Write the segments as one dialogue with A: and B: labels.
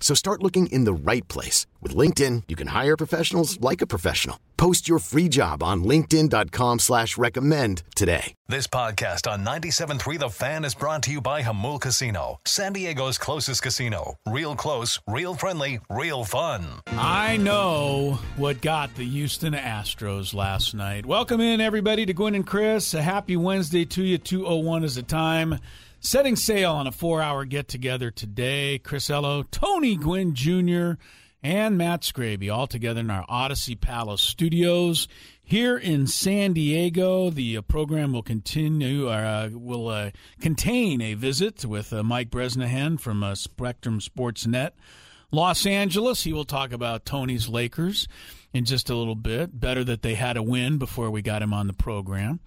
A: So start looking in the right place. With LinkedIn, you can hire professionals like a professional. Post your free job on linkedin.com slash recommend today.
B: This podcast on 97.3 The Fan is brought to you by Jamul Casino, San Diego's closest casino. Real close, real friendly, real fun.
C: I know what got the Houston Astros last night. Welcome in, everybody, to Gwynn and Chris. A happy Wednesday to you. 201 is the time. Setting sail on a four hour get together today. Chris Ello, Tony Gwynn Jr., and Matt Scraby all together in our Audacy Palace studios here in San Diego. The uh, program will continue, uh, will uh, contain a visit with uh, Mike Bresnahan from uh, Spectrum Sportsnet. Los Angeles, he will talk about Tony's Lakers in just a little bit. Better that they had a win before we got him on the program.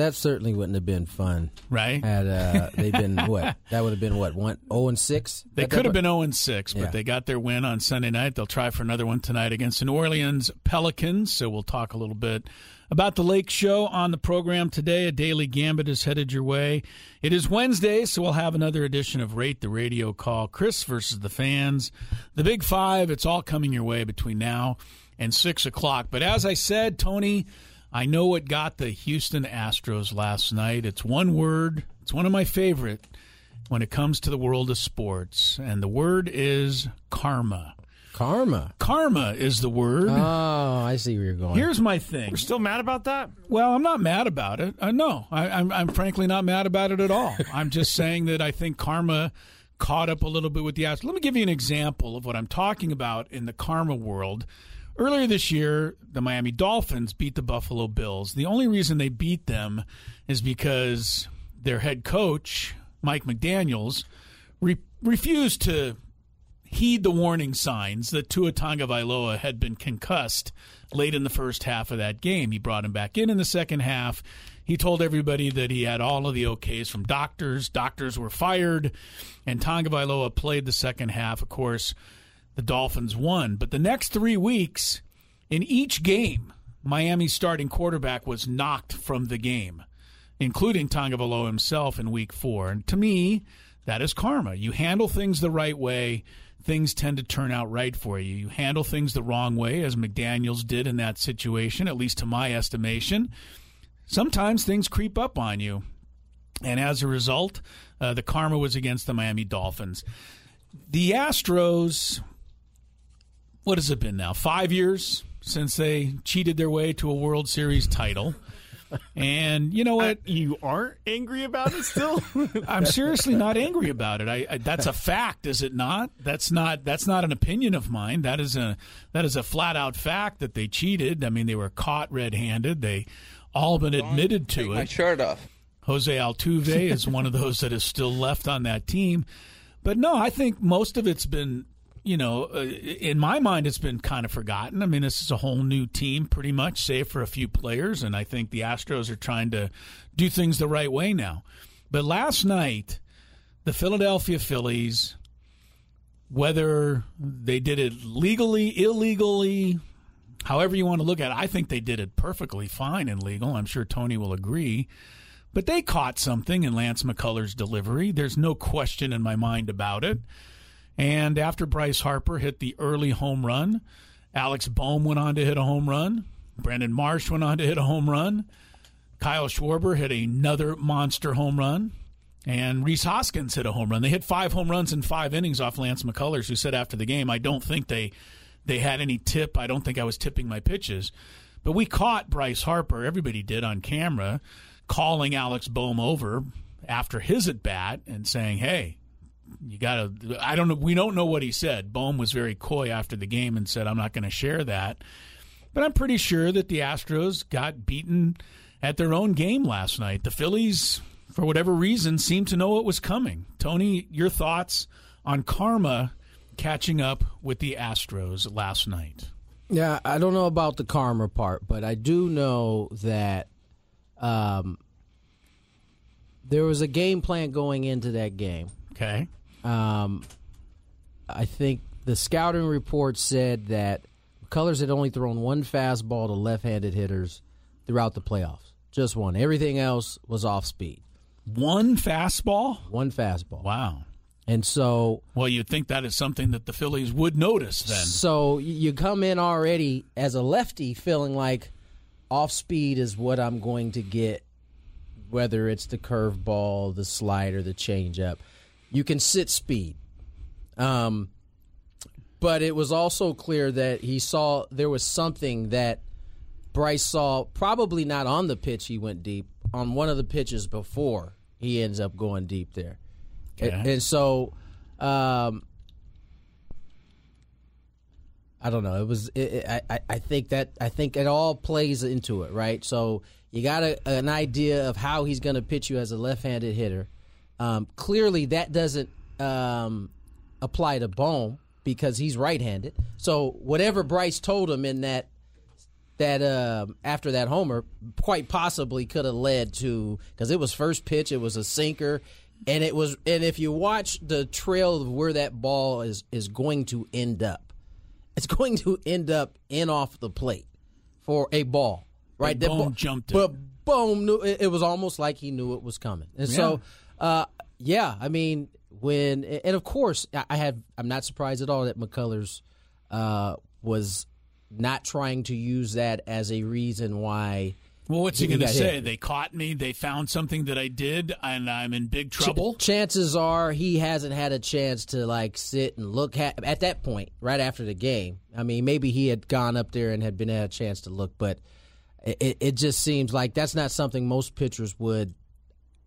D: That certainly wouldn't have been fun,
C: right?
D: Had uh, they been what? That would have been what? One zero oh and six.
C: They could have been zero oh and six, but yeah. they got their win on Sunday night. They'll try for another one tonight against the New Orleans Pelicans. So we'll talk a little bit about the Lake Show on the program today. A daily gambit is headed your way. It is Wednesday, so we'll have another edition of Rate the Radio Call. Chris versus the fans, the Big Five. It's all coming your way between now and six o'clock. But as I said, Tony. I know what got the Houston Astros last night. It's one word, it's one of my favorite when it comes to the world of sports, and the word is karma.
D: Karma.
C: Karma is the word. Oh,
D: I see where you're going.
C: Here's my thing.
E: We're still mad about that?
C: Well, I'm not mad about it. Uh, no, I, I'm, I'm frankly not mad about it at all. I'm just saying that I think karma caught up a little bit with the Astros. Let me give you an example of what I'm talking about in the karma world. Earlier this year, the Miami Dolphins beat the Buffalo Bills. The only reason they beat them is because their head coach, Mike McDaniels, re- refused to heed the warning signs that Tua Tagovailoa had been concussed late in the first half of that game. He brought him back in in the second half. He told everybody that he had all of the OKs from doctors. Doctors were fired, and Tagovailoa played the second half. Of course, the Dolphins won. But the next three weeks, in each game, Miami's starting quarterback was knocked from the game, including Tagovailoa himself in week four. And to me, that is karma. You handle things the right way, things tend to turn out right for you. You handle things the wrong way, as McDaniels did in that situation, at least to my estimation. Sometimes things creep up on you. And as a result, uh, the karma was against the Miami Dolphins. The Astros, what has it been now? Five years since they cheated their way to a World Series title. And you know what? Uh,
E: you aren't angry about it still?
C: I'm seriously not angry about it. I, I, that's a fact, is it not? That's not that's not an opinion of mine. That is a that is a flat out fact that they cheated. I mean, they were caught red-handed. They all been admitted to
F: Take
C: it.
F: My shirt off.
C: Jose Altuve is one of those that is still left on that team. But no, I think most of it's been you know, uh, in my mind, it's been kind of forgotten. I mean, this is a whole new team, pretty much, save for a few players, and I think the Astros are trying to do things the right way now. But last night, the Philadelphia Phillies, whether they did it legally, illegally, however you want to look at it, I think they did it perfectly fine and legal. I'm sure Tony will agree. But they caught something in Lance McCullers' delivery. There's no question in my mind about it. And after Bryce Harper hit the early home run, Alex Bohm went on to hit a home run. Brandon Marsh went on to hit a home run. Kyle Schwarber hit another monster home run. And Rhys Hoskins hit a home run. They hit five home runs in five innings off Lance McCullers, who said after the game, I don't think they they had any tip. I don't think I was tipping my pitches. But we caught Bryce Harper, everybody did on camera, calling Alex Bohm over after his at bat and saying, "Hey, you got to." I don't know. We don't know what he said. Bohm was very coy after the game and said, "I'm not going to share that." But I'm pretty sure that the Astros got beaten at their own game last night. The Phillies, for whatever reason, seemed to know it was coming. Tony, your thoughts on karma catching up with the Astros last night?
D: Yeah, I don't know about the karma part, but I do know that um, there was a game plan going into that game.
C: Okay.
D: Um, I think the scouting report said that Colors had only thrown one fastball to left-handed hitters throughout the playoffs. Just one. Everything else was off speed.
C: One fastball?
D: One fastball.
C: Wow.
D: And so,
C: well, you'd think that is something that the Phillies would notice then.
D: So you come in already as a lefty feeling like off speed is what I'm going to get, whether it's the curveball, the slider, the changeup. You can sit speed. Um, but it was also clear that he saw there was something that Bryce saw, probably not on the pitch he went deep, on one of the pitches before he ends up going deep there.
C: Okay.
D: And, and, so, um, I don't know. It was. It, it, I I think that I think it all plays into it, right? So you got a, an idea of how he's going to pitch you as a left-handed hitter. Um, clearly, that doesn't um, apply to Bohm because he's right-handed. So whatever Bryce told him in that that uh, after that homer, quite possibly could have led to because it was first pitch, it was a sinker, and it was and if you watch the trail of where that ball is is going to end up, it's going to end up in off the plate for a ball, right?
C: But Bohm
D: ball,
C: jumped it.
D: but Bohm knew it, it, was almost like he knew it was coming, and
C: yeah.
D: so uh, yeah, I mean when and of course I have I'm not surprised at all that McCullers uh, was not trying to use that as a reason why.
C: Well, what's he, he going to say?
D: Hit.
C: They caught me. They found something that I did, and I'm in big trouble.
D: Ch- chances are he hasn't had a chance to like sit and look at, at that point right after the game. I mean, maybe he had gone up there and had been had a chance to look, but it, it just seems like that's not something most pitchers would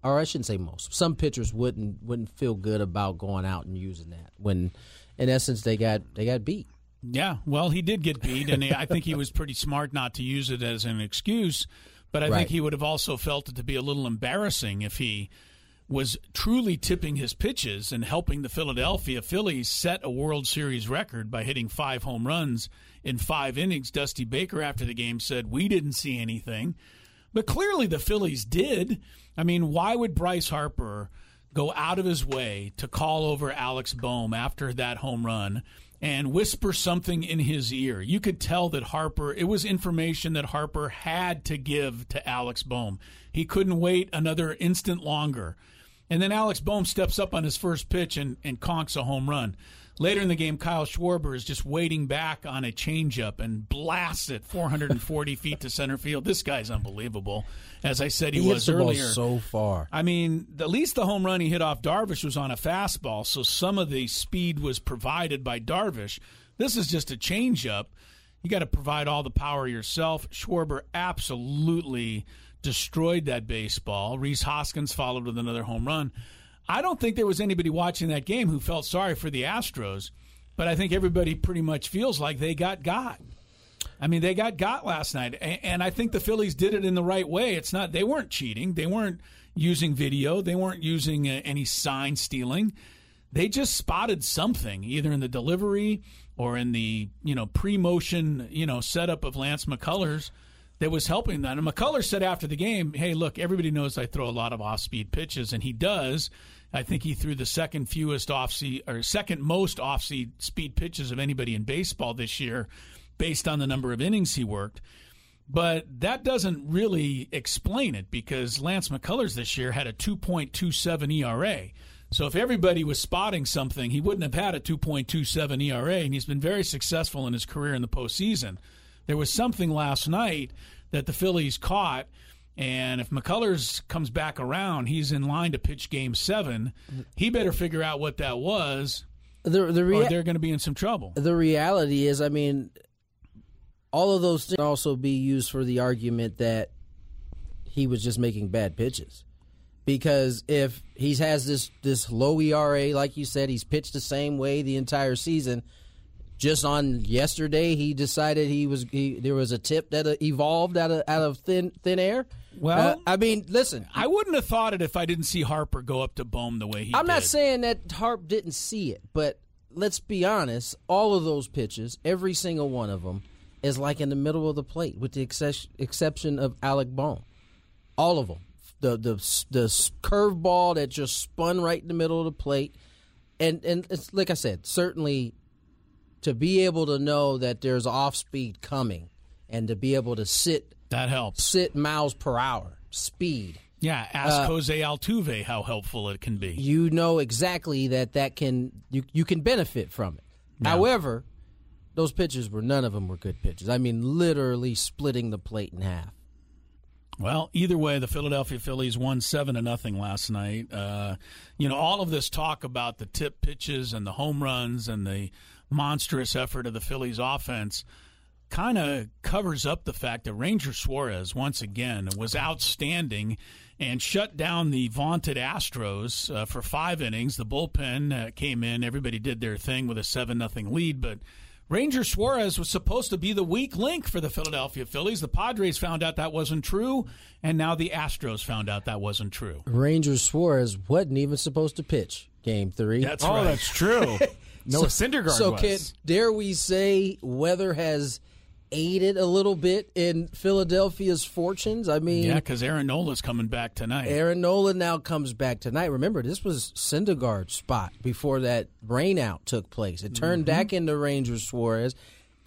D: or I shouldn't say most. Some pitchers wouldn't wouldn't feel good about going out and using that when, in essence, they got they got beat.
C: Yeah, well, he did get beat, and I think he was pretty smart not to use it as an excuse. But I right. think he would have also felt it to be a little embarrassing if he was truly tipping his pitches and helping the Philadelphia Phillies set a World Series record by hitting five home runs in five innings. Dusty Baker, after the game, said, We didn't see anything. But clearly the Phillies did. I mean, why would Bryce Harper go out of his way to call over Alex Bohm after that home run and whisper something in his ear? You could tell that Harper, it was information that Harper had to give to Alex Bohm. He couldn't wait another instant longer. And then Alex Bohm steps up on his first pitch and, and conks a home run. Later in the game, Kyle Schwarber is just waiting back on a changeup and blasts it 440 feet to center field. This guy's unbelievable. As I said, he,
D: he
C: was earlier.
D: so far.
C: I mean, at least the home run he hit off Darvish was on a fastball, so some of the speed was provided by Darvish. This is just a changeup. You got to provide all the power yourself. Schwarber absolutely destroyed that baseball. Rhys Hoskins followed with another home run. I don't think there was anybody watching that game who felt sorry for the Astros, but I think everybody pretty much feels like they got got. I mean, they got got last night, and I think the Phillies did it in the right way. It's not they weren't cheating, they weren't using video, they weren't using uh, any sign stealing. They just spotted something, either in the delivery or in the you know pre-motion you know setup of Lance McCullers that was helping that. And McCullers said after the game, "Hey, look, everybody knows I throw a lot of off-speed pitches, and he does." I think he threw the second fewest off or second most off speed pitches of anybody in baseball this year, based on the number of innings he worked. But that doesn't really explain it because Lance McCullers this year had a 2.27 ERA. So if everybody was spotting something, he wouldn't have had a 2.27 ERA, and he's been very successful in his career in the postseason. There was something last night that the Phillies caught and if McCullers comes back around, he's in line to pitch game seven. He better figure out what that was,
D: the, the rea-
C: or they're going to be in some trouble.
D: The reality is, I mean, all of those things can also be used for the argument that he was just making bad pitches. Because if he has this this low ERA, like you said, he's pitched the same way the entire season. Just on yesterday, he decided he was he, there was a tip that uh, evolved out of out of thin thin air.
C: Well,
D: Uh, I mean, listen,
C: I wouldn't have thought it if I didn't see Harper go up to Bohm the way he
D: I'm
C: did.
D: not saying that Harp didn't see it, but let's be honest. All of those pitches, every single one of them, is like in the middle of the plate, with the exce- exception of Alec Bohm. All of them. The the the curveball that just spun right in the middle of the plate, and and it's like I said, certainly to be able to know that there's off speed coming, and to be able to sit
C: that helps.
D: sit miles per hour speed
C: Yeah, ask Jose Altuve how helpful it can be.
D: you know exactly that that can you you can benefit from it. However, those pitches were none of them were good pitches. I mean, literally splitting the plate in half.
C: Well, either way, the Philadelphia Phillies won seven to nothing last night. Uh, you know, all of this talk about the tip pitches and the home runs and the monstrous effort of the Phillies offense kind of covers up the fact that Ranger Suarez once again was outstanding and shut down the vaunted Astros uh, for five innings. The bullpen uh, came in; everybody did their thing with a seven nothing lead, but. Ranger Suarez was supposed to be the weak link for the Philadelphia Phillies. The Padres found out that wasn't true, and now the Astros found out that wasn't true.
D: Ranger Suarez wasn't even supposed to pitch game three.
C: That's
E: oh,
C: right.
E: that's true. No, Syndergaard
D: so
E: was.
D: can dare we say weather has aided a little bit in Philadelphia's fortunes? I mean,
C: yeah, because Aaron Nola's coming back tonight.
D: Aaron Nola now comes back tonight. Remember, this was Syndergaard's spot before that rainout took place. It turned
C: Mm-hmm.
D: back into Rangers Suarez,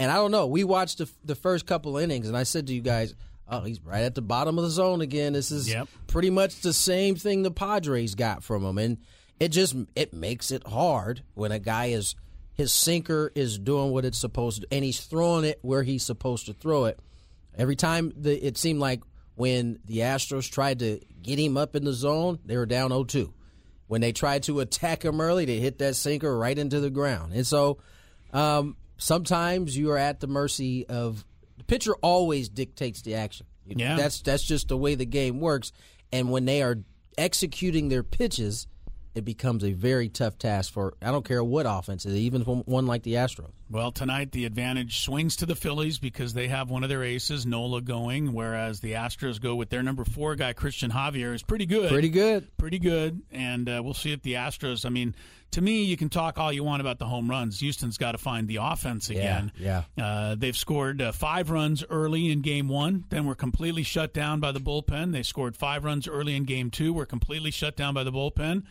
D: and I don't know. We watched the, the first couple innings, and I said to you guys, "Oh, he's right at the bottom of the zone again." This is
C: Yep.
D: pretty much the same thing the Padres got from him, and it just it makes it hard when a guy is his sinker is doing what it's supposed to, and he's throwing it where he's supposed to throw it. Every time the, it seemed like when the Astros tried to get him up in the zone, they were down 0-2. When they tried to attack him early, they hit that sinker right into the ground. And so um, sometimes you are at the mercy of the pitcher. Always dictates the action.
C: Yeah.
D: that's that's just the way the game works. And when they are executing their pitches, it becomes a very tough task for I don't care what offense even one like the Astros.
C: Well, tonight the advantage swings to the Phillies because they have one of their aces, Nola, going, whereas the Astros go with their number four guy, Cristian Javier, is pretty good.
D: Pretty good.
C: Pretty good. And uh, we'll see if the Astros, I mean, to me, you can talk all you want about the home runs. Houston's got to find the offense again.
D: yeah.
C: Uh, they've scored uh, five runs early in game one, then were completely shut down by the bullpen. They scored five runs early in game two, were completely shut down by the bullpen.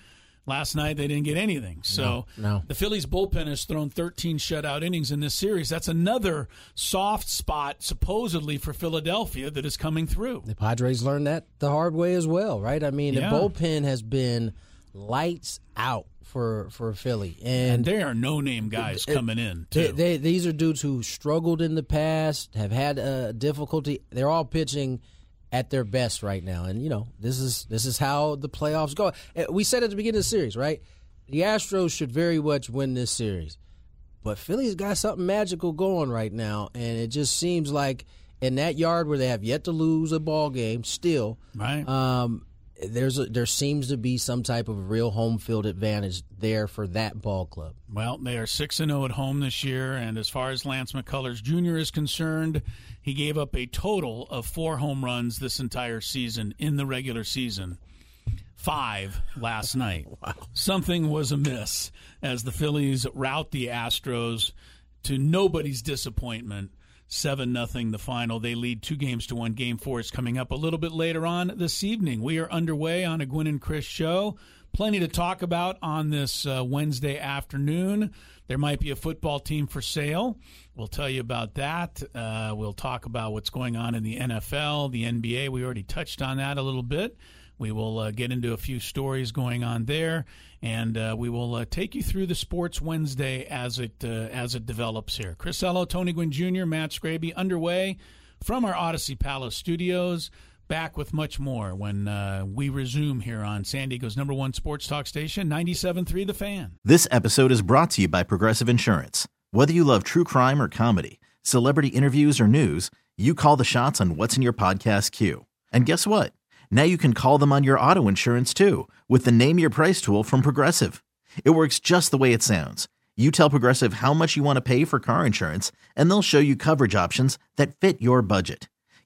C: Last night they didn't get anything. So
D: no.
C: the Phillies bullpen has thrown 13 shutout innings in this series. That's another soft spot supposedly for Philadelphia that is coming through.
D: The Padres learned that the hard way as well, right? I mean,
C: Yeah.
D: the bullpen has been lights out for for Philly,
C: And
D: and
C: there are no name guys coming in too.
D: they, they, these are dudes who struggled in the past, have had uh, difficulty. They're all pitching at their best right now, and you know this is this is how the playoffs go. Uh, We said at the beginning of the series, right? The Astros should very much win this series, but Philly's got something magical going right now, and it just seems like in that yard where they have yet to lose a ball game, still,
C: right?
D: um, there's a, there seems to be some type of real home field advantage there for that ball club.
C: Well, they are 6 and 0 at home this year and as far as Lance McCullers Jr. is concerned, he gave up a total of 4 home runs this entire season in the regular season. 5 last night. Something was amiss as the Phillies rout the Astros to nobody's disappointment. Seven nothing the final. They lead two games to one. Game four is coming up a little bit later on this evening. We are underway on a Gwynn and Chris show. Plenty to talk about on this uh, Wednesday afternoon. There might be a football team for sale. We'll tell you about that. Uh, we'll talk about what's going on in the NFL, the NBA. We already touched on that a little bit. We will uh, get into a few stories going on there, and uh, we will uh, take you through the Sports Wednesday as it uh, as it develops here. Chris Ello, Tony Gwynn Jr., Matt Scraby, underway from our Audacy Palace studios. Back with much more when uh, we resume here on San Diego's number one sports talk station, 97.3 The Fan.
G: This episode is brought to you by Progressive Insurance. Whether you love true crime or comedy, celebrity interviews, or news, you call the shots on what's in your podcast queue. And guess what? Now you can call them on your auto insurance too with the Name Your Price tool from Progressive. It works just the way it sounds. You tell Progressive how much you want to pay for car insurance, and they'll show you coverage options that fit your budget.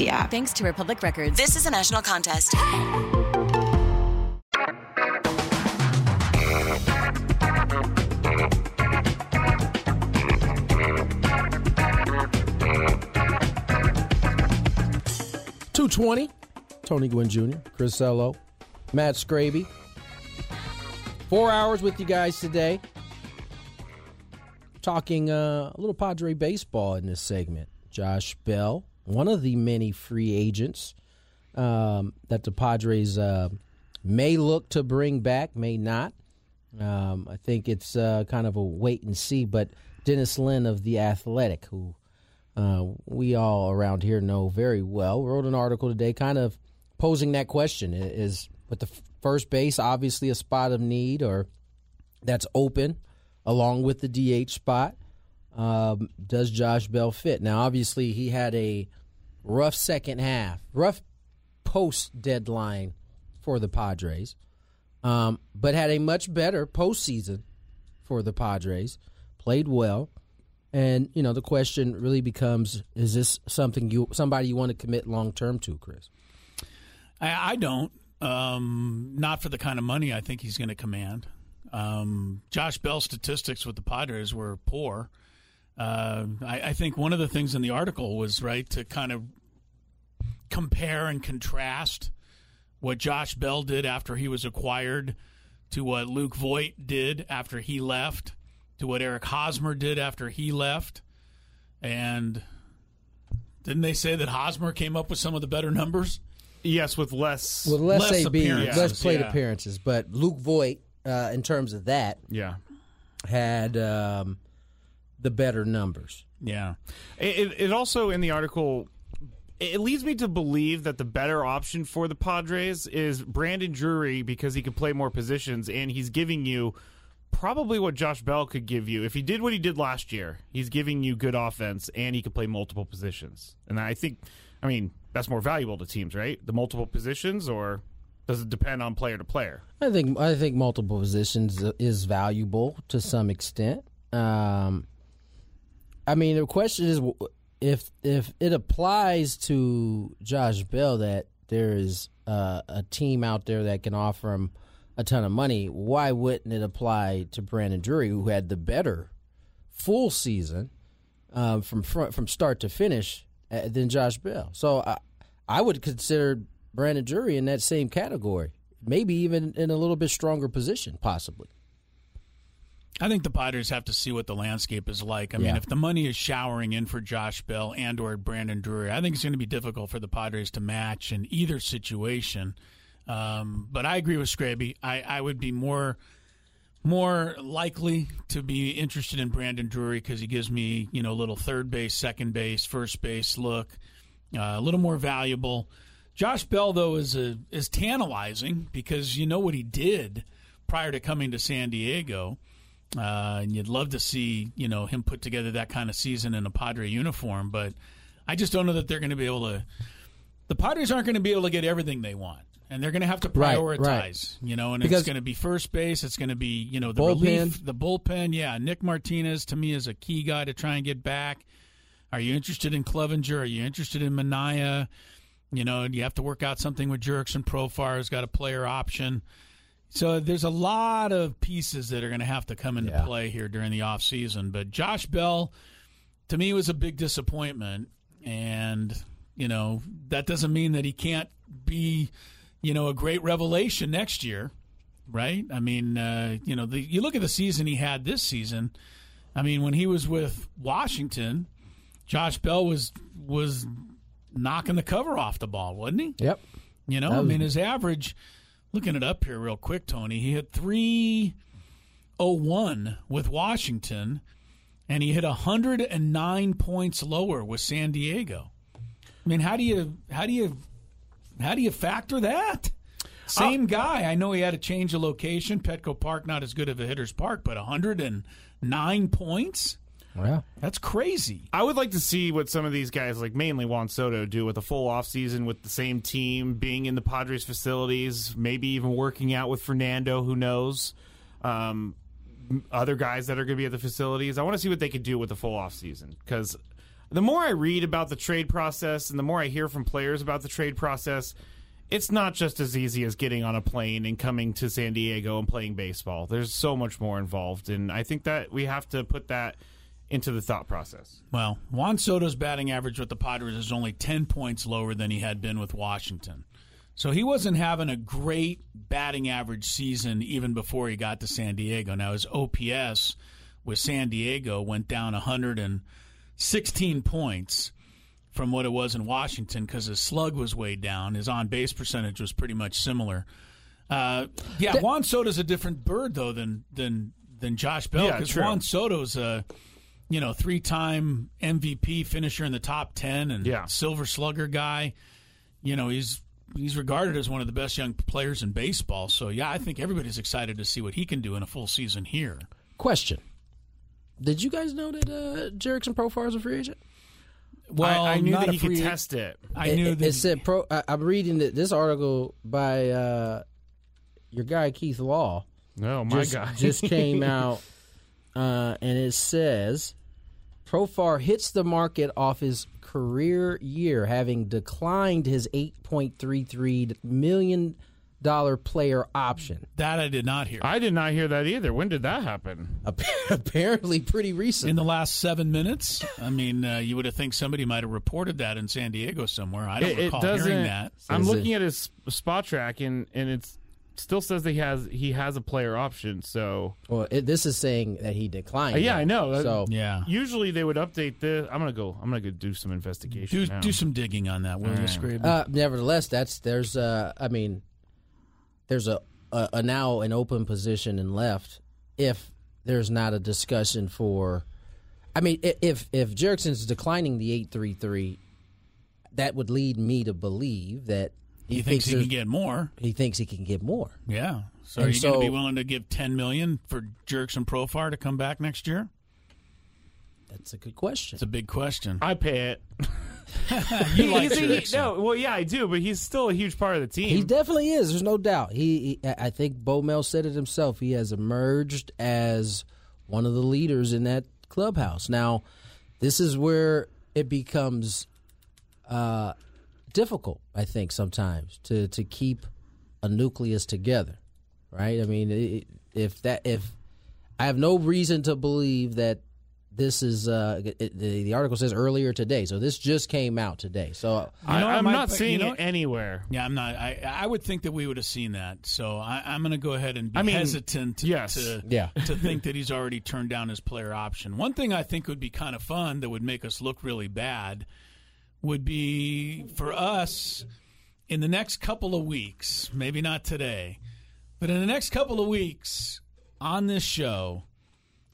H: app.
I: Thanks to Republic Records. This is a national contest.
D: Two twenty. Tony Gwynn Jr., Chris Ello, Matt Scraby. Four hours with you guys today. Talking uh, a little Padre baseball in this segment. Josh Bell, one of the many free agents um, that the Padres uh, may look to bring back, may not. Um, I think it's uh, kind of a wait and see. But Dennis Lin of The Athletic, who uh, we all around here know very well, wrote an article today kind of posing that question. Is with the first base obviously a spot of need or that's open along with the DH spot? Um, does Josh Bell fit? Now, obviously, he had a rough second half, rough post deadline for the Padres, um, but had a much better postseason for the Padres. Played well, and you know the question really becomes: Is this something you somebody you want to commit long term to, Chris?
C: I, I don't. Um, not for the kind of money I think he's going to command. Um, Josh Bell's statistics with the Padres were poor. Uh, I, I, think one of the things in the article was right to kind of compare and contrast what Josh Bell did after he was acquired to what Luke Voit did after he left, to what Eric Hosmer did after he left, and didn't they say that Hosmer came up with some of the better numbers?
E: Yes, with less
D: with less,
C: less
D: AB,
C: appearances,
D: less plate
C: yeah.
D: appearances, but Luke Voit, uh, in terms of that,
E: yeah.
D: had um, the better numbers.
E: Yeah. It, it, also in the article it leads me to believe that the better option for the Padres is Brandon Drury because he can play more positions and he's giving you probably what Josh Bell could give you. If he did what he did last year, he's giving you good offense and he can play multiple positions. And I think I mean, that's more valuable to teams, right? The multiple positions or does it depend on player to player?
D: I think I think multiple positions is valuable to some extent. Um, I mean, the question is if if it applies to Josh Bell that there is uh, a team out there that can offer him a ton of money, why wouldn't it apply to Brandon Drury, who had the better full season um, from front, from start to finish uh, than Josh Bell? So I, I would consider Brandon Drury in that same category, maybe even in a little bit stronger position, possibly.
C: I think the Padres have to see what the landscape is like. I
D: Yeah.
C: mean, if the money is showering in for Josh Bell and or Brandon Drury, I think it's going to be difficult for the Padres to match in either situation. Um, but I agree with Scraby. I, I would be more more likely to be interested in Brandon Drury because he gives me you know a little third base, second base, first base look, uh, a little more valuable. Josh Bell though is a, is tantalizing because you know what he did prior to coming to San Diego. Uh, and you'd love to see you know him put together that kind of season in a Padre uniform, but I just don't know that they're going to be able to. The Padres aren't going to be able to get everything they want. and they're going to have to prioritize.
D: right.
C: You know, and
D: Because-
C: it's going to be first base. It's going to be you know the
D: Bullpen.
C: relief, the bullpen. Yeah, Nick Martinez to me is a key guy to try and get back. Are you interested in Clevinger? Are you interested in Manaea? You know, you have to work out something with Jurickson Profar, who's got a player option. So there's a lot of pieces that are going to have to come into
D: Yeah.
C: play here during the offseason. But Josh Bell, to me, was a big disappointment. And, you know, that doesn't mean that he can't be, you know, a great revelation next year, right? I mean, uh, you know, the, you look at the season he had this season. I mean, when he was with Washington, Josh Bell was was knocking the cover off the ball, wasn't he?
D: Yep.
C: You know,
D: That
C: I mean, his average, looking it up here real quick, Tony, he hit 301 with Washington, and he hit 109 points lower with San Diego. I mean, how do you how do you how do you factor that? Same uh, guy. I know he had to change the location. Petco Park, not as good of a hitter's park, but 109 points.
D: Yeah.
C: That's crazy.
E: I would like to see what some of these guys, like mainly Juan Soto, do with a full offseason with the same team, being in the Padres facilities, maybe even working out with Fernando, who knows. Um, other guys that are going to be at the facilities. I want to see what they could do with the full offseason because the more I read about the trade process and the more I hear from players about the trade process, it's not just as easy as getting on a plane and coming to San Diego and playing baseball. There's so much more involved, and I think that we have to put that into the thought process.
C: Well, Juan Soto's batting average with the Padres is only 10 points lower than he had been with Washington. So he wasn't having a great batting average season even before he got to San Diego. Now, his OPS with San Diego went down 116 points from what it was in Washington because his slug was way down. His on base percentage was pretty much similar. Uh, yeah, Juan Soto's a different bird though than than than Josh Bell
E: Yeah,
C: because
E: true.
C: Juan Soto's a you know three time MVP finisher in the top ten and
E: Yeah.
C: Silver Slugger guy. You know he's he's regarded as one of the best young players in baseball. So yeah, I think everybody's excited to see what he can do in a full season here.
D: Question. Did you guys know that uh, Jurickson Profar is a free agent?
C: Well,
E: I, I knew
C: not
E: that
C: a
E: he could test it.
C: I
D: It-
C: knew
D: it,
C: that
D: it said pro. I, I'm reading that this article by uh, your guy Keith Law.
E: No, my
D: just,
E: guy
D: just came out, uh, and it says Profar hits the market off his career year, having declined his 8.33 million dollar player option.
C: that I did not hear.
E: I did not hear that either. When did that happen?
D: Apparently, pretty recent.
C: in the last seven minutes. I mean, uh, you would have think somebody might have reported that in San Diego somewhere. I don't
E: It, it
C: recall
E: doesn't.
C: hearing that.
E: I'm looking at his Spotrac and and it's still says that he has he has a player option. So
D: well, it, this is saying that he declined.
E: Uh, yeah,
D: it.
E: I know.
D: So
C: Yeah.
E: usually they would update this. I'm gonna go. I'm gonna go do some investigation.
C: Do,
E: now.
C: do some digging on that, will you, Scraby?
D: Uh, nevertheless, that's there's uh, I mean, there's a, a a now an open position in left if there's not a discussion for. I mean, if if Jurickson's declining the eight three three, that would lead me to believe that he,
C: he thinks he can get more.
D: he thinks he can get more.
C: Yeah. So
D: And
C: are you going to be willing to give ten million for Jurickson Profar to come back next year?
D: That's a good question.
C: It's a big question.
E: I pay it.
C: You like
E: He's a-
C: Jurickson.
E: no, well, yeah, I do, but he's still a huge part of the team.
D: He definitely is. There's no doubt. He, he I think Bo Mel said it himself. He has emerged as one of the leaders in that clubhouse. Now, this is where it becomes uh, difficult. I think sometimes to to keep a nucleus together, right? I mean, it, if that if I have no reason to believe that this is uh, it, the, the article says earlier today, so this just came out today. So
E: I,
C: know what,
E: I'm
C: Mike,
E: not seeing
C: you know
E: it anywhere.
C: Yeah, I'm not. I I would think that we would have seen that. So I, I'm going to go ahead and be
E: I mean,
C: hesitant to,
E: yes.
C: to
D: Yeah.
C: to think that he's already turned down his player option. One thing I think would be kind of fun that would make us look really bad would be for us in the next couple of weeks, maybe not today, but in the next couple of weeks on this show,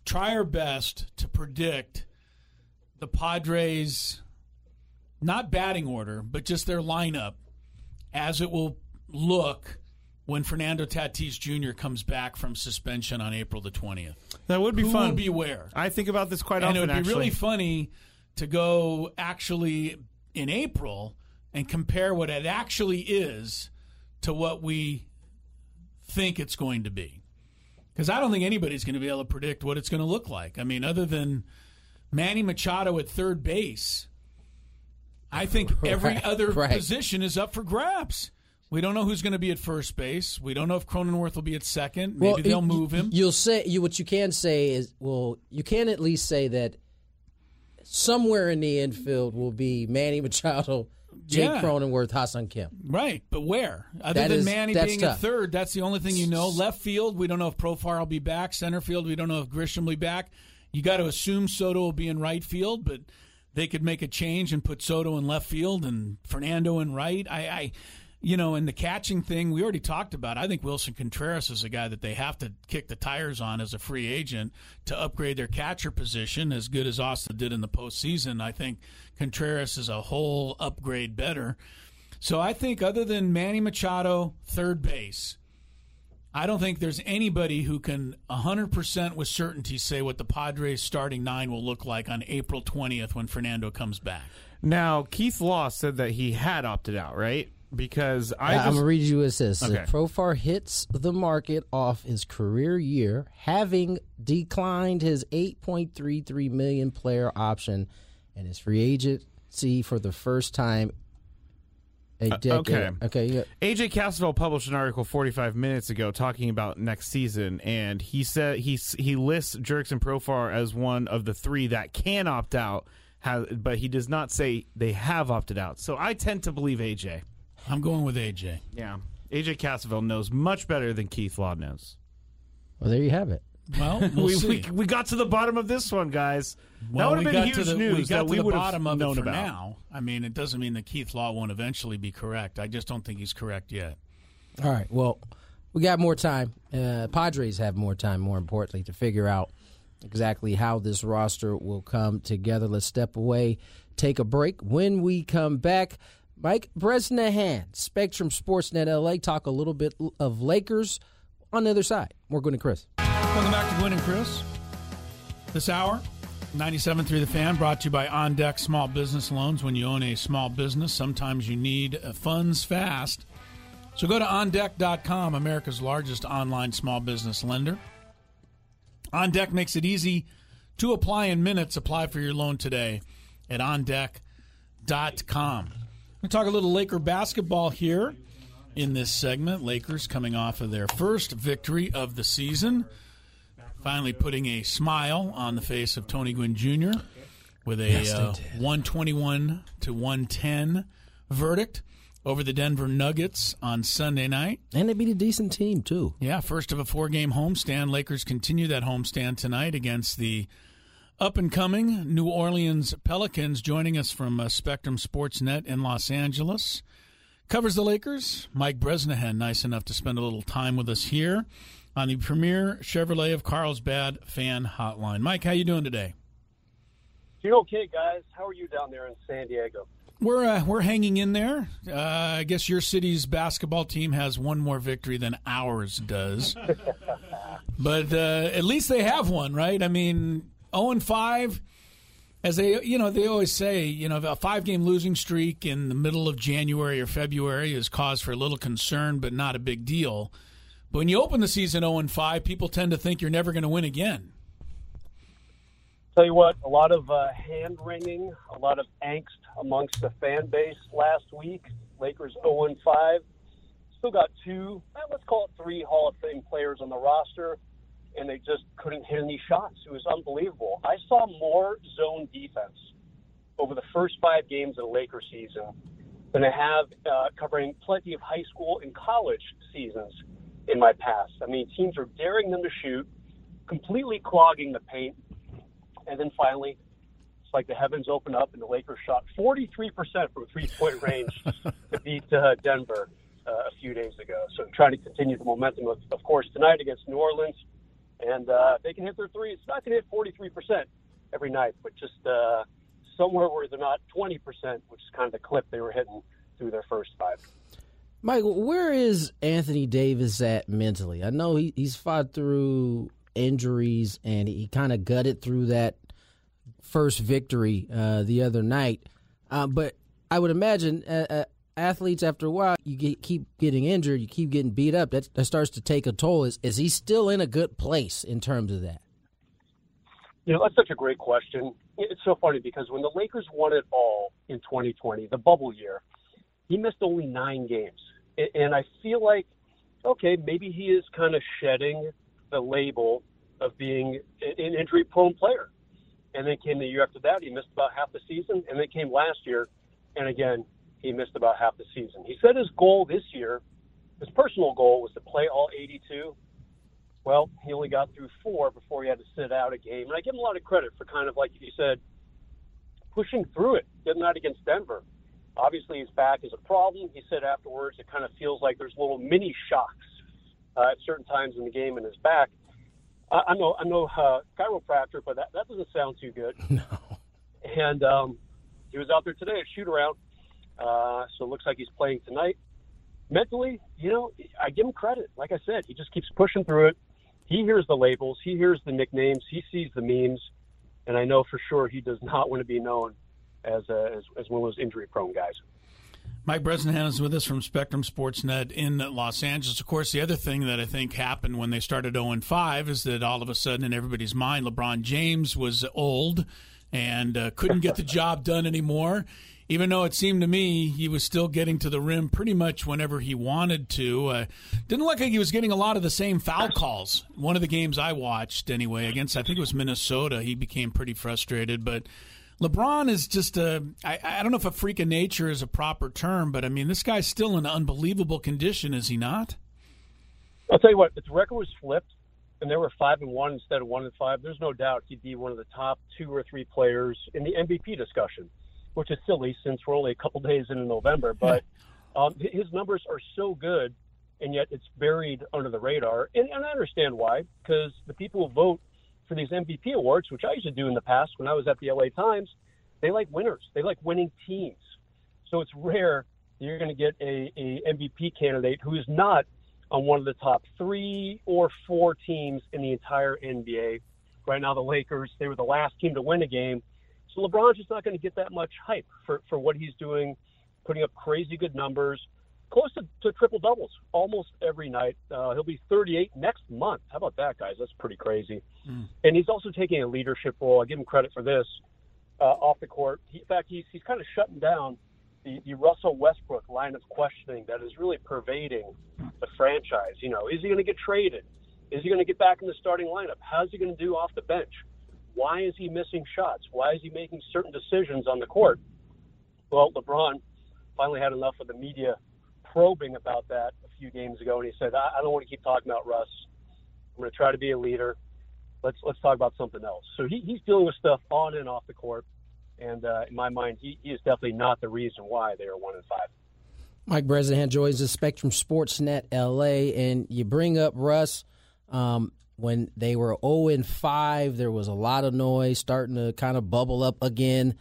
C: try our best to predict the Padres not batting order, but just their lineup as it will look when Fernando Tatis Jr. comes back from suspension on April the 20th.
E: That would be
C: Who
E: fun.
C: will be where?
E: I think about this quite
C: and it would be
E: actually,
C: really funny to go actually in April and compare what it actually is to what we think it's going to be. Because I don't think anybody's going to be able to predict what it's going to look like. I mean, other than Manny Machado at third base, I think every
D: Right,
C: other
D: right.
C: position is up for grabs. We don't know who's going to be at first base. We don't know if Cronenworth will be at second. Maybe
D: Well,
C: they'll move him.
D: You'll say you what you can say is well, you can at least say that somewhere in the infield will be Manny Machado, Jake
C: Yeah.
D: Cronenworth, Ha-Seong Kim.
C: Right, but where? Other
D: That
C: than
D: is-
C: Manny being
D: tough.
C: at third, that's the only thing you know. Left field, we don't know if Profar will be back. Center field, we don't know if Grisham will be back. You got to assume Soto will be in right field, but they could make a change and put Soto in left field and Fernando in right. I, I you know, and the catching thing we already talked about. I think Willson Contreras is a guy that they have to kick the tires on as a free agent to upgrade their catcher position as good as Austin did in the postseason. I think Contreras is a whole upgrade better. So I think other than Manny Machado, third base, I don't think there's anybody who can 100% with certainty say what the Padres starting nine will look like on April 20th when Fernando comes back.
E: Now, Keith Law said that he had opted out, right? Because I
D: am gonna read you what it says.
E: Okay.
D: Profar hits the market off his career year, having declined his 8.33 million player option and his free agency for the first time a decade.
E: Uh, okay.
D: Okay. Yeah.
E: AJ Cassavell published an article 45 minutes ago talking about next season, and he said he he lists Jurickson Profar as one of the three that can opt out, but he does not say they have opted out. So I tend to believe AJ.
C: I'm going with AJ.
E: Yeah, AJ Cassavell knows much better than Keith Law knows.
D: Well, there you have it.
C: Well, we'll
E: we,
C: see.
E: we we got to the bottom of this one, guys.
C: well,
E: that would have been
C: got
E: huge
C: to the,
E: news
C: we got
E: that
C: to
E: we
C: the
E: would have
C: bottom of
E: known
C: it for
E: about.
C: now. I mean, it doesn't mean that Keith Law won't eventually be correct. I just don't think he's correct yet.
D: All right. Well, we got more time. Uh, Padres have more time, more importantly, to figure out exactly how this roster will come together. Let's step away, take a break. When we come back, Mike Bresnahan, Spectrum Sportsnet LA, talk a little bit of Lakers on the other side. More going to Chris.
C: Welcome back to Gwynn and Chris. This hour, 97.3 The Fan, brought to you by OnDeck Small Business Loans. When you own a small business, sometimes you need uh, funds fast. So go to OnDeck.com, America's largest online small business lender. OnDeck makes it easy to apply in minutes. Apply for your loan today at OnDeck.com. We're talk a little Laker basketball here in this segment. Lakers coming off of their first victory of the season, finally putting a smile on the face of Tony Gwynn Jr. with a uh, 121 to 110 verdict over the Denver Nuggets on Sunday night.
D: And they beat a decent team, too.
C: Yeah, first of a four game homestand. Lakers continue that homestand tonight against the up and coming New Orleans Pelicans. Joining us from uh, Spectrum Sportsnet in Los Angeles. Covers the Lakers. Mike Bresnahan, nice enough to spend a little time with us here on the premier Chevrolet of Carlsbad fan hotline. Mike, how you doing today?
J: Doing okay, guys. How are you down there in San Diego?
C: We're uh, we're hanging in there. Uh, I guess your city's basketball team has one more victory than ours does, but uh, at least they have one, right? I mean, zero and five, as they you know they always say, you know, a five game losing streak in the middle of January or February is cause for a little concern, but not a big deal. But when you open the season zero and five, people tend to think you're never going to win again.
J: Tell you what, a lot of uh, hand wringing, a lot of angst amongst the fan base last week. Lakers 0 and 5. Still got two, let's call it three Hall of Fame players on the roster, and they just couldn't hit any shots. It was unbelievable. I saw more zone defense over the first five games of the Lakers season than I have uh, covering plenty of high school and college seasons in my past. I mean, teams are daring them to shoot, completely clogging the paint. And then finally, it's like the heavens open up and the Lakers shot 43% from three point range to beat uh, Denver uh, a few days ago. So trying to continue the momentum, of, of course, tonight against New Orleans. And uh, they can hit their threes. Not going to hit 43% every night, but just uh, somewhere where they're not 20%, which is kind of the clip they were hitting through their first five.
D: Mike, where is Anthony Davis at mentally? I know he, he's fought through injuries and he kind of gutted through that first victory uh, the other night. Uh, but I would imagine uh, uh, athletes after a while you get, keep getting injured, you keep getting beat up. That, that starts to take a toll. Is is he still in a good place in terms of that?
J: You know, that's such a great question. It's so funny because when the Lakers won it all in 2020, the bubble year, he missed only nine games. And I feel like, okay, maybe he is kind of shedding the label of being an injury prone player. And then came the year after that, he missed about half the season. And then came last year, and again, he missed about half the season. He said his goal this year, his personal goal, was to play all 82. Well, he only got through four before he had to sit out a game. And I give him a lot of credit for kind of, like you said, pushing through it, getting out against Denver. Obviously, his back is a problem. He said afterwards it kind of feels like there's little mini shocks uh, at certain times in the game in his back. I, I'm no, I'm no uh, chiropractor, but that, that doesn't sound too good.
D: No.
J: And um, he was out there today at shoot around, uh, so it looks like he's playing tonight. Mentally, you know, I give him credit. Like I said, he just keeps pushing through it. He hears the labels, he hears the nicknames, he sees the memes, and I know for sure he does not want to be known as, a, as, as one of those injury prone guys.
C: Mike Bresnahan is with us from Spectrum Sportsnet in Los Angeles. Of course, the other thing that I think happened when they started 0 5 is that all of a sudden, in everybody's mind, LeBron James was old and uh, couldn't get the job done anymore. Even though it seemed to me he was still getting to the rim pretty much whenever he wanted to. Uh, didn't look like he was getting a lot of the same foul calls. One of the games I watched, anyway, against I think it was Minnesota, he became pretty frustrated. But LeBron is just a, I, I don't know if a freak of nature is a proper term, but I mean, this guy's still in unbelievable condition, is he not?
J: I'll tell you what, if the record was flipped and there were five and one instead of one and five, there's no doubt he'd be one of the top two or three players in the MVP discussion, which is silly since we're only a couple days into November. But um, his numbers are so good, and yet it's buried under the radar. And, and I understand why, because the people who vote for these MVP awards, which I used to do in the past when I was at the LA Times, they like winners. They like winning teams. So it's rare you're going to get a, a MVP candidate who is not on one of the top three or four teams in the entire NBA. Right now, the Lakers, they were the last team to win a game. So LeBron's just not going to get that much hype for, for what he's doing, putting up crazy good numbers close to, to triple doubles almost every night. Uh, he'll be 38 next month. How about that, guys? That's pretty crazy. Mm. And he's also taking a leadership role. I give him credit for this uh, off the court. He, in fact, he's, he's kind of shutting down the, the Russell Westbrook line of questioning that is really pervading the franchise. You know, is he going to get traded? Is he going to get back in the starting lineup? How's he going to do off the bench? Why is he missing shots? Why is he making certain decisions on the court? Well, LeBron finally had enough of the media probing about that a few games ago, and he said, I, I don't want to keep talking about Russ. I'm going to try to be a leader. Let's let's talk about something else. So he, he's dealing with stuff on and off the court, and uh, in my mind, he, he is definitely not the reason why they are one and five.
D: Mike Bresnahan joins the Spectrum Sportsnet LA, and you bring up Russ. Um, when they were 0 and 5, there was a lot of noise starting to kind of bubble up again.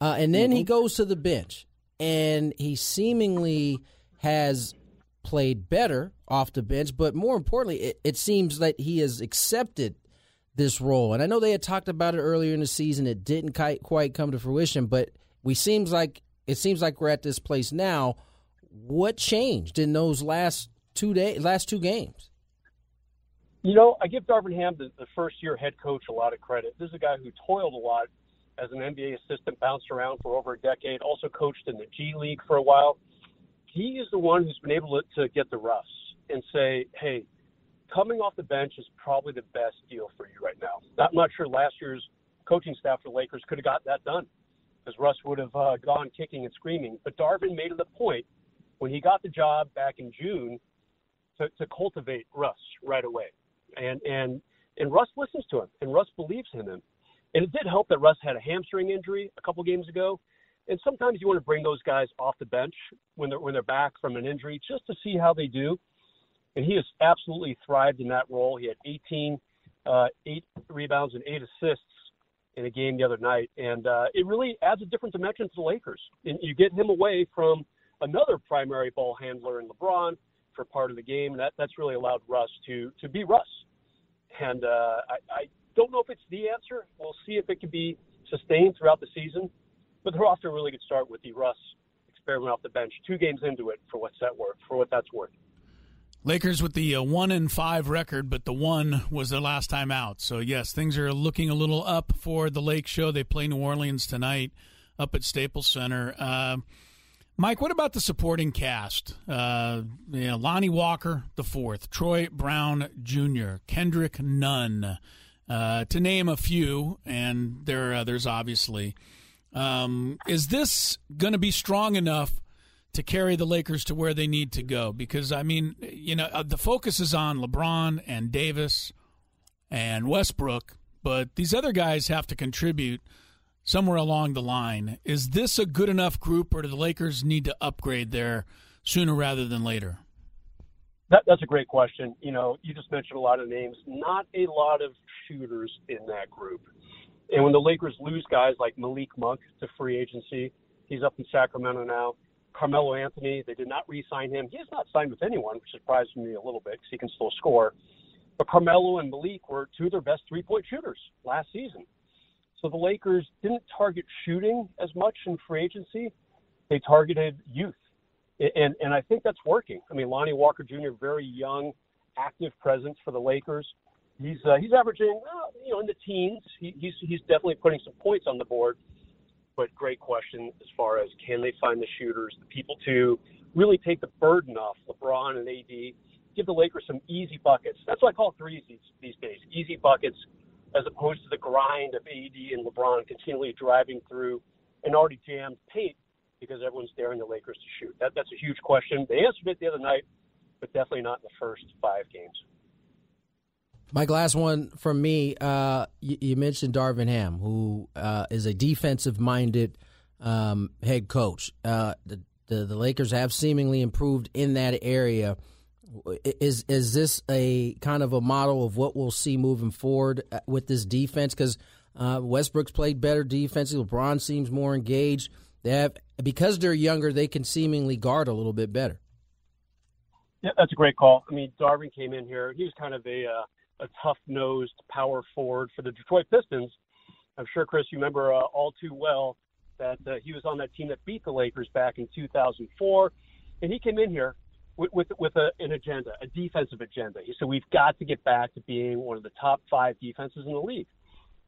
D: Uh, and then mm-hmm. he goes to the bench, and he seemingly has played better off the bench, but more importantly, it, it seems that he has accepted this role. And I know they had talked about it earlier in the season; it didn't quite come to fruition. But we seems like it seems like we're at this place now. What changed in those last two days, last two games?
J: You know, I give Darvin Ham, the, the first year head coach, a lot of credit. This is a guy who toiled a lot as an NBA assistant, bounced around for over a decade, also coached in the G League for a while he is the one who's been able to, to get the Russ and say, hey, coming off the bench is probably the best deal for you right now. I'm not sure last year's coaching staff for the Lakers could have got that done because Russ would have uh, gone kicking and screaming. But Darvin made it a point when he got the job back in June to, to cultivate Russ right away. And, and, and Russ listens to him, and Russ believes in him. And it did help that Russ had a hamstring injury a couple games ago and sometimes you want to bring those guys off the bench when they're when they're back from an injury just to see how they do. And he has absolutely thrived in that role. He had 18, uh, eight rebounds and eight assists in a game the other night, and uh, it really adds a different dimension to the Lakers. And you get him away from another primary ball handler in LeBron for part of the game, and that that's really allowed Russ to to be Russ. And uh, I, I don't know if it's the answer. We'll see if it can be sustained throughout the season but they're off to a really good start with the Russ experiment off the bench. Two games into it, for what's that worth? For what that's worth.
C: Lakers with the uh, one and five record, but the one was their last time out. So yes, things are looking a little up for the Lake Show. They play New Orleans tonight up at Staples Center. Uh, Mike, what about the supporting cast? Uh, you know, Lonnie Walker the fourth, Troy Brown Jr., Kendrick Nunn, uh, to name a few, and there are others, obviously. Um, is this going to be strong enough to carry the Lakers to where they need to go? Because I mean, you know, uh, the focus is on LeBron and Davis and Westbrook, but these other guys have to contribute somewhere along the line. Is this a good enough group, or do the Lakers need to upgrade there sooner rather than later?
J: That, that's a great question. You know, you just mentioned a lot of names. Not a lot of shooters in that group. And when the Lakers lose guys like Malik Monk to free agency, he's up in Sacramento now. Carmelo Anthony, they did not re-sign him. He has not signed with anyone, which surprised me a little bit because he can still score. But Carmelo and Malik were two of their best three-point shooters last season. So the Lakers didn't target shooting as much in free agency. They targeted youth. And, and I think that's working. I mean, Lonnie Walker Jr., very young, active presence for the Lakers. He's uh, he's averaging, uh, you know, in the teens. He, he's he's definitely putting some points on the board. But great question as far as can they find the shooters, the people to really take the burden off LeBron and AD, give the Lakers some easy buckets. That's what I call threes these, these days. Easy buckets as opposed to the grind of AD and LeBron continually driving through an already jammed paint because everyone's daring the Lakers to shoot. That, that's a huge question. They answered it the other night, but definitely not in the first five games.
D: Mike, last one from me. Uh, you, you, mentioned Darvin Ham, who uh, is a defensive-minded um, head coach. Uh, the, the, the Lakers have seemingly improved in that area. Is is this a kind of a model of what we'll see moving forward uh, with this defense? Because uh, Westbrook's played better defensively. LeBron seems more engaged. They have because they're younger, they can seemingly guard a little bit better.
J: Yeah, that's a great call. I mean, Darvin came in here. He was kind of a uh, a tough nosed power forward for the Detroit Pistons. I'm sure, Chris, you remember uh, all too well that uh, he was on that team that beat the Lakers back in 2004, and he came in here with with, with a, an agenda, a defensive agenda. He said we've got to get back to being one of the top five defenses in the league.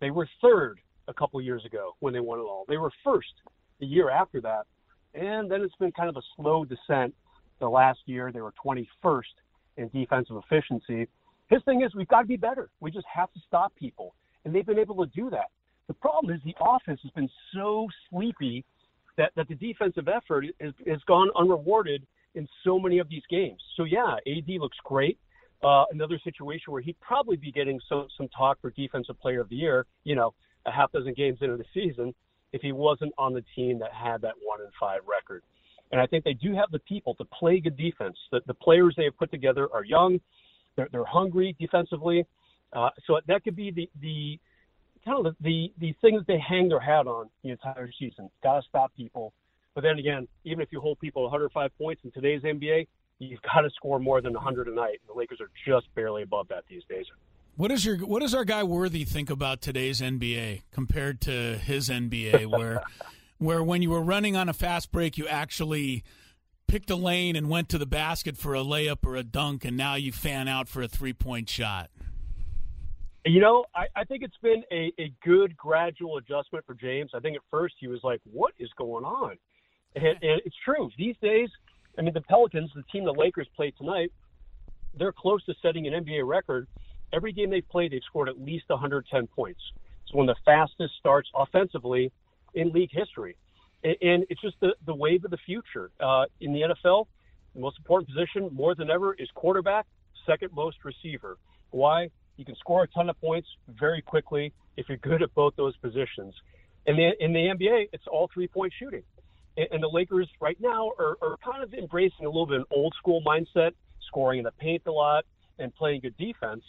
J: They were third a couple years ago when they won it all. They were first the year after that, and then it's been kind of a slow descent. The last year they were 21st in defensive efficiency. His thing is we've got to be better. We just have to stop people, and they've been able to do that. The problem is the offense has been so sleepy that, that the defensive effort has, has gone unrewarded in so many of these games. So yeah, AD looks great. Uh, another situation where he'd probably be getting some some talk for defensive player of the year. You know, a half dozen games into the season, if he wasn't on the team that had that one and five record. And I think they do have the people to play good defense. The, the players they have put together are young. They're, they're hungry defensively. Uh, so that could be the, the kind of the, the, the thing that they hang their hat on the entire season. Got to stop people. But then again, even if you hold people 105 points in today's NBA, you've got to score more than 100 a night. The Lakers are just barely above that these days.
C: What is your what does our guy Worthy think about today's NBA compared to his NBA, where where when you were running on a fast break, you actually picked a lane and went to the basket for a layup or a dunk, and now you fan out for a three point shot?
J: You know, I, I think it's been a, a good gradual adjustment for James. I think at first he was like, "What is going on?" And, and it's true. These days, I mean, the Pelicans, the team the Lakers played tonight, they're close to setting an NBA record. Every game they've played, they've scored at least 110 points. It's one of the fastest starts offensively in league history and it's just the, the wave of the future. Uh, in the NFL, the most important position more than ever is quarterback, second most receiver. Why? You can score a ton of points very quickly if you're good at both those positions. And the, in the NBA, it's all three point shooting. And, the Lakers right now are, are kind of embracing a little bit of an old school mindset, scoring in the paint a lot and playing good defense.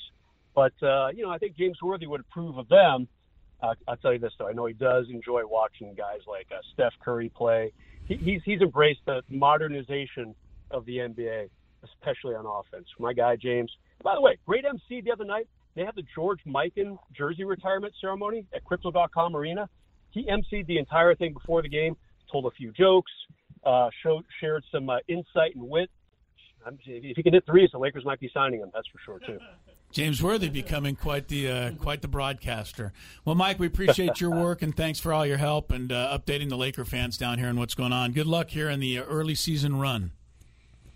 J: But, uh, you know, I think James Worthy would approve of them uh, I'll tell you this though, I know he does enjoy watching guys like uh, Steph Curry play. He, he's he's embraced the modernization of the NBA, especially on offense. My guy James. By the way, great MC the other night. They had the George Mikan jersey retirement ceremony at Crypto.com Arena. He emceed the entire thing before the game, told a few jokes, uh, showed shared some uh, insight and wit. I'm, if he can hit threes, the Lakers might be signing him. That's for sure too.
C: James Worthy becoming quite the uh, quite the broadcaster. Well, Mike, we appreciate your work and thanks for all your help and uh, updating the Laker fans down here and what's going on. Good luck here in the early season run.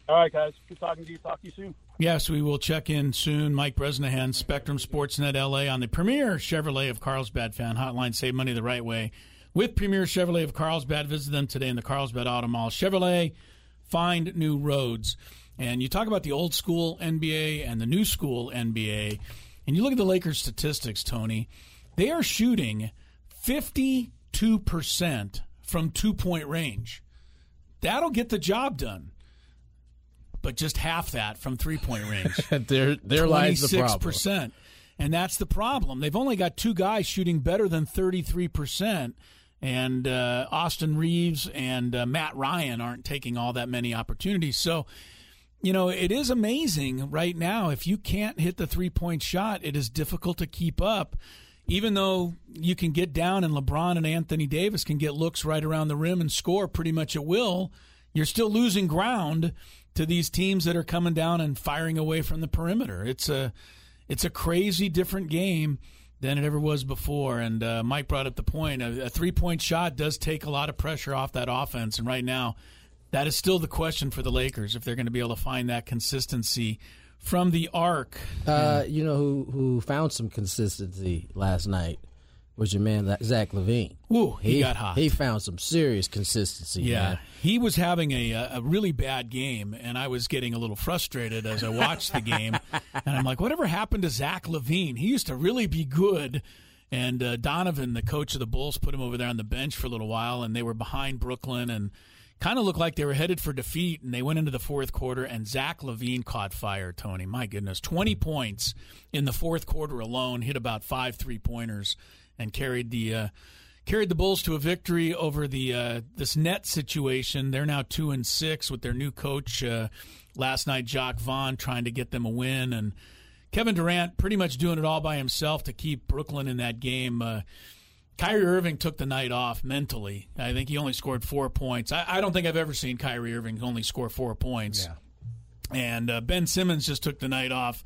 J: All right, guys. Good talking to you. Talk to you soon.
C: Yes, we will check in soon. Mike Bresnahan, Spectrum Sportsnet LA on the premier Chevrolet of Carlsbad fan hotline. Save money the right way with Premier Chevrolet of Carlsbad. Visit them today in the Carlsbad Auto Mall. Chevrolet, find new roads. And you talk about the old school NBA and the new school NBA, and you look at the Lakers statistics, Tony. They are shooting 52% from two point range. That'll get the job done. But just half that from three point range.
D: there there lies the problem.
C: And that's the problem. They've only got two guys shooting better than 33%. And uh, Austin Reaves and uh, Matt Ryan aren't taking all that many opportunities. So, you know, it is amazing right now. If you can't hit the three point shot, it is difficult to keep up. Even though you can get down and LeBron and Anthony Davis can get looks right around the rim and score pretty much at will, you're still losing ground to these teams that are coming down and firing away from the perimeter. It's a it's a crazy different game than it ever was before. And uh, Mike brought up the point: a, a three point shot does take a lot of pressure off that offense. And right now, that is still the question for the Lakers if they're going to be able to find that consistency from the arc.
D: Uh, you know who who found some consistency last night was your man Zach LaVine.
C: Ooh, he, he, got hot.
D: He found some serious consistency.
C: Yeah,
D: man.
C: he was having a a really bad game, and I was getting a little frustrated as I watched the game. And I'm like, whatever happened to Zach LaVine? He used to really be good. And uh, Donovan, the coach of the Bulls, put him over there on the bench for a little while, and they were behind Brooklyn and kind of looked like they were headed for defeat, and they went into the fourth quarter, and Zach LaVine caught fire, Tony. My goodness, 20 points in the fourth quarter alone, hit about five three pointers, and carried the. Uh, carried the Bulls to a victory over the uh, this net situation. They're now two and six with their new coach. Uh, last night, Jacque Vaughn trying to get them a win, and Kevin Durant pretty much doing it all by himself to keep Brooklyn in that game. Uh, Kyrie Irving took the night off mentally. I think he only scored four points. I, I don't think I've ever seen Kyrie Irving only score four points.
D: Yeah.
C: And uh, Ben Simmons just took the night off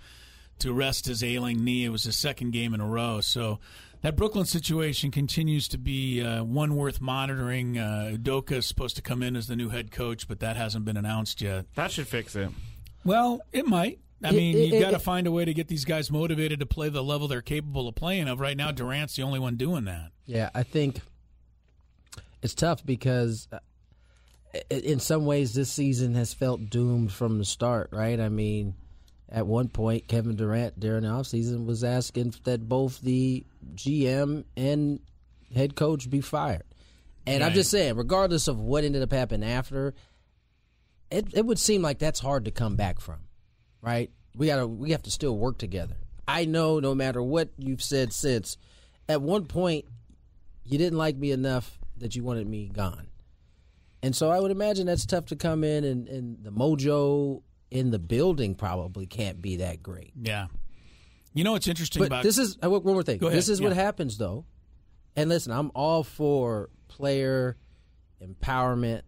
C: to rest his ailing knee. It was his second game in a row. So that Brooklyn situation continues to be uh, one worth monitoring. Uh, Udoka is supposed to come in as the new head coach, but that hasn't been announced yet.
E: That should fix it.
C: Well, it might. I mean, you've got to find a way to get these guys motivated to play the level they're capable of playing of. Right now, Durant's the only one doing that.
D: Yeah, I think it's tough because uh, in some ways this season has felt doomed from the start, right? I mean, at one point, Kevin Durant during the offseason was asking that both the GM and head coach be fired. And right. I'm just saying, regardless of what ended up happening after, it, it would seem like that's hard to come back from right? We gotta we have to still work together. I know no matter what you've said since, at one point you didn't like me enough that you wanted me gone. And so I would imagine that's tough to come in and, and the mojo in the building probably can't be that great.
C: Yeah. You know what's interesting
D: but
C: about
D: this is uh, one more thing. This is yeah. what happens though. And listen, I'm all for player empowerment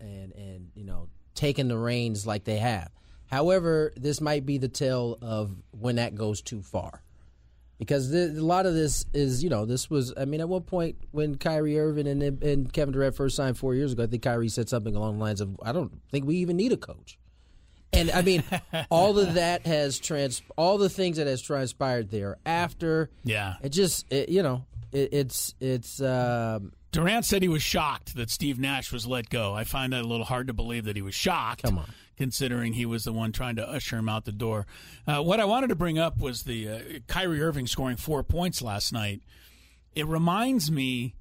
D: and and you know taking the reins like they have. However, this might be the tale of when that goes too far. Because the, a lot of this is, you know, this was, I mean, at one point when Kyrie Irving and, and Kevin Durant first signed four years ago, I think Kyrie said something along the lines of, I don't think we even need a coach. And I mean, all of that has trans, all the things that has transpired there after.
C: Yeah.
D: It just, it, you know, it, it's, it's, um,
C: Durant said he was shocked that Steve Nash was let go. I find that a little hard to believe that he was shocked.
D: Come on
C: considering he was the one trying to usher him out the door. Uh, what I wanted to bring up was the uh, Kyrie Irving scoring four points last night. It reminds me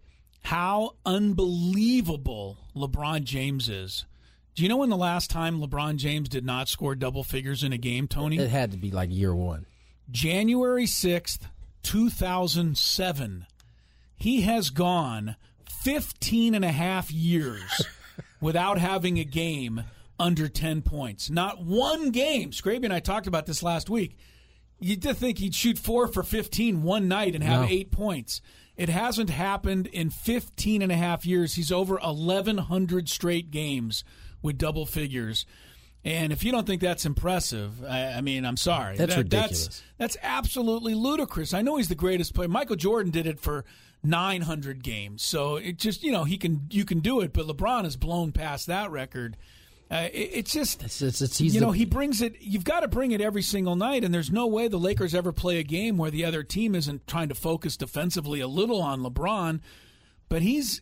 C: how unbelievable LeBron James is. Do you know when the last time LeBron James did not score double figures in a game, Tony?
D: It had to be like year one.
C: January 6th, 2007. He has gone 15 and a half years without having a game under 10 points. Not one game. Scraby and I talked about this last week. You'd think he'd shoot four for 15 one night and have
D: No.
C: eight points. It hasn't happened in 15 and a half years. He's over 1,100 straight games with double figures. And if you don't think that's impressive, I, I mean, I'm sorry.
D: That's
C: That-
D: ridiculous.
C: That's, that's absolutely ludicrous. I know he's the greatest player. Michael Jordan did it for 900 games, so it just you know he can you can do it. But LeBron has blown past that record. Uh, it, it's just
D: It's, it's, it's,
C: you
D: the-
C: know he brings it. You've got to bring it every single night, and there's no way the Lakers ever play a game where the other team isn't trying to focus defensively a little on LeBron. But he's